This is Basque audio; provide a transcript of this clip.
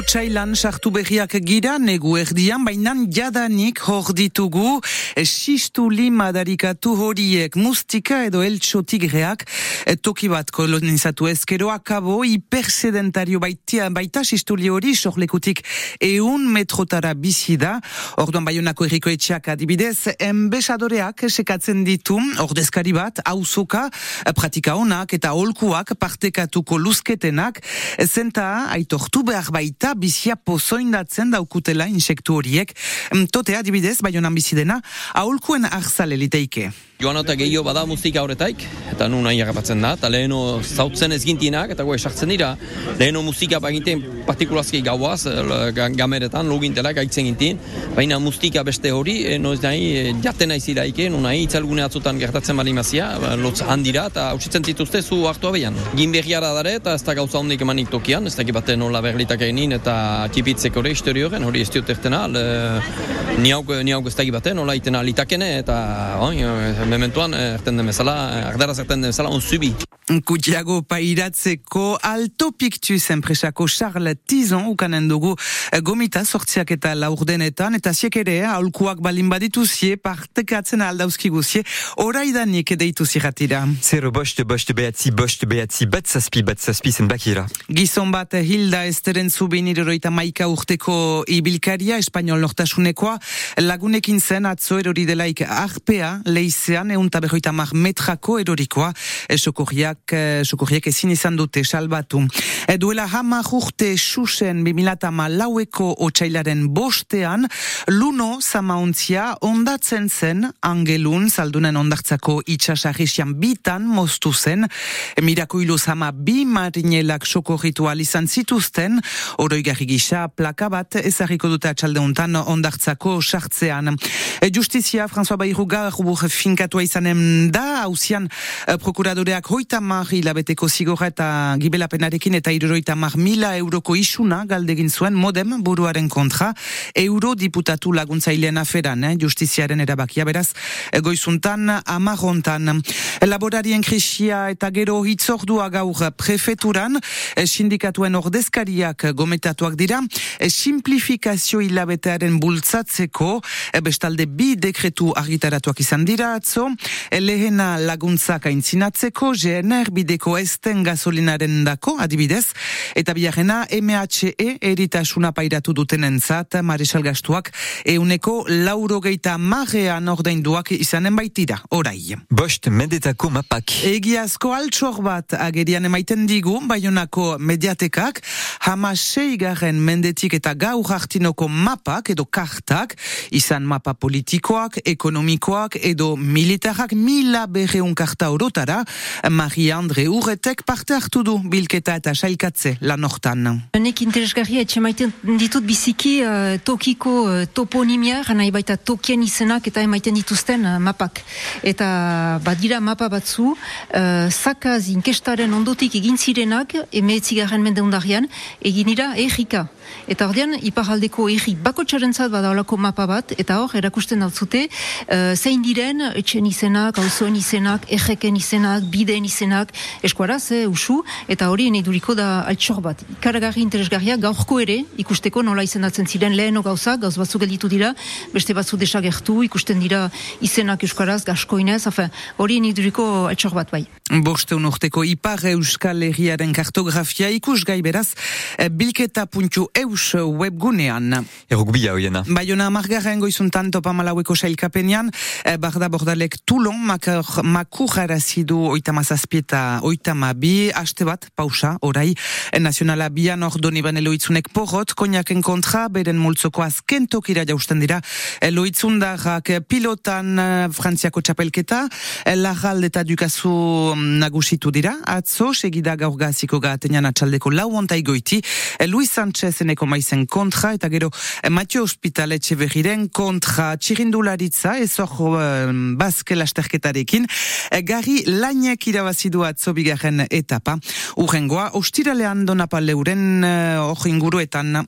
Otsailan sartu berriak gira negu erdian, baina jadanik hor ditugu. Sistu lima darikatu horiek mustika edo eltsotigreak toki bat kolonizatu ezkero akabo hipersedentario baitia, baita sistuli hori sorlekutik eun metrotara bizida orduan baionako erriko etxeak adibidez enbesadoreak sekatzen ditu. Ordezkari bat, auzoka pratika honak eta holkuak partekatuko luzketenak. Zenta aitortu behar baita bizia pozoindatzen daukutela insektu horiek. Totea, adibidez, bai honan bizidena, aholkuen arzale liteike. Joan eta gehiago bada mustika horretaik, eta nu nahi agapatzen da, eta leheno zautzen ez gintinak, eta goe esartzen dira. Leheno musika baginten partikulazki gauaz, gameretan, logintelak gaitzen gintin, baina mustika beste hori, e, noiz nahi, e, jaten nahi ziraike, nu nahi, itzalgune atzutan gertatzen bali mazia, ba, lotz handira, eta hautsitzen zituzte zu hartu abean. Gin berriara dare, eta ez da gauza hondik emanik tokian, ez da baten nola berlitak egin, eta tipitzek hori historioren, hori ez diot ertena, ni hauk ez da baten, nola itena litakene, eta oi, mementuan, eh, erten den bezala, eh, arderaz erten den bezala, on Kutiago pairatzeko alto pictus enpresako Charles Tizon ukanen dugu eh, gomita sortziak eta laurdenetan eta ziek ere aulkuak balin baditu zie partekatzen aldauzki guzie oraidanik deitu ziratira. Zero bost, bost behatzi, bost behatzi, bat zazpi, bat zazpi zen bakira. Gizon bat Hilda Esteren zubin irroita maika urteko ibilkaria, espanol nortasunekoa, lagunekin zen atzo erori delaik arpea, leizean, egun taberoita mar metrako erorikoa, esokorriak sokorriek eh, ezin izan dute salbatu. E, duela hama jurte susen bimilata laueko otxailaren bostean, luno zamauntzia ondatzen zen angelun saldunen ondartzako itxasarrisian bitan moztu zen. Mirako ilo zama bi marinelak sokorritu izan zituzten, oroigarri gisa plaka bat ezarriko dute atxaldeuntan ondartzako sartzean. E, justizia, François Bairuga, finkatua izanen da, hausian e, prokuradoreak hoita mar hilabeteko zigorra eta gibelapenarekin eta iruroita mar mila euroko isuna galdegin zuen modem buruaren kontra eurodiputatu laguntzailean aferan, eh, justiziaren erabakia beraz, goizuntan amarrontan. Laborarien krisia eta gero hitzordua gaur prefeturan, eh, sindikatuen ordezkariak gometatuak dira, eh, simplifikazio hilabetearen bultzatzeko, eh, bestalde bi dekretu argitaratuak izan dira atzo, lehena laguntzak aintzinatzeko, GNR bideko esten gasolinaren dako, adibidez, eta biarrena MHE eritasuna pairatu duten entzat, marisal gastuak, euneko lauro geita marrean ordainduak izanen baitira, orai. Bost, mendetako mapak. Egiazko altxor bat agerian emaiten digu, baionako mediatekak, hamasei garen mendetik eta gaur hartinoko mapak edo kartak, izan mapa politikoak, ekonomikoak edo militarak mila berreun karta orotara, Maria Andre Urretek parte hartu du bilketa eta sailkatze lan hortan. Nek interesgarria etxe maiten ditut biziki uh, tokiko uh, toponimia, gana baita tokien izenak eta emaiten dituzten uh, mapak. Eta badira mapa batzu, uh, zakaz inkestaren ondotik egin zirenak, emeetzi mendeundarian, eginira errika. Eta ordean, iparaldeko erri bako txarentzat badaolako mapa bat, eta hor, erakusten dut zute, uh, zein diren, etxen izenak, auzoen izenak, erreken izenak, bideen izenak, eskuaraz, eh, usu, eta hori duriko da altxor bat. Karagarri interesgarria, gaurko ere, ikusteko nola izendatzen ziren leheno gauza, gauz batzu gelditu dira, beste batzu desagertu, ikusten dira izenak eskuaraz, gaskoinez, hori duriko altxor bat bai. Boste urteko ipar euskal herriaren kartografia ikus gai beraz, eh, bilketa puntu eus webgunean. Erukbia hoiena. Baiona margarren goizuntan topa malaueko sailkapenean, eh, barda bordalek tulon makur harazidu oitamazazpiet eta oitama bi, haste bat, pausa, orai, nazionala bian hor doni ban eloitzunek porrot, koniaken kontra, beren multzoko azken tokira jausten dira, eloitzundarrak pilotan eh, frantziako txapelketa, lagal eta dukazu mm, nagusitu dira, atzo, segida gaur gaziko gatenean atxaldeko lau ontai goiti, Luis Sanchez eneko maizen kontra, eta gero Matio Hospital etxe berriren kontra txirindularitza, ez hor uh, bazke lasterketarekin, gari lainek irabazidu du atzo bigarren etapa. Urrengoa, ostiralean donapaleuren uh, inguruetan.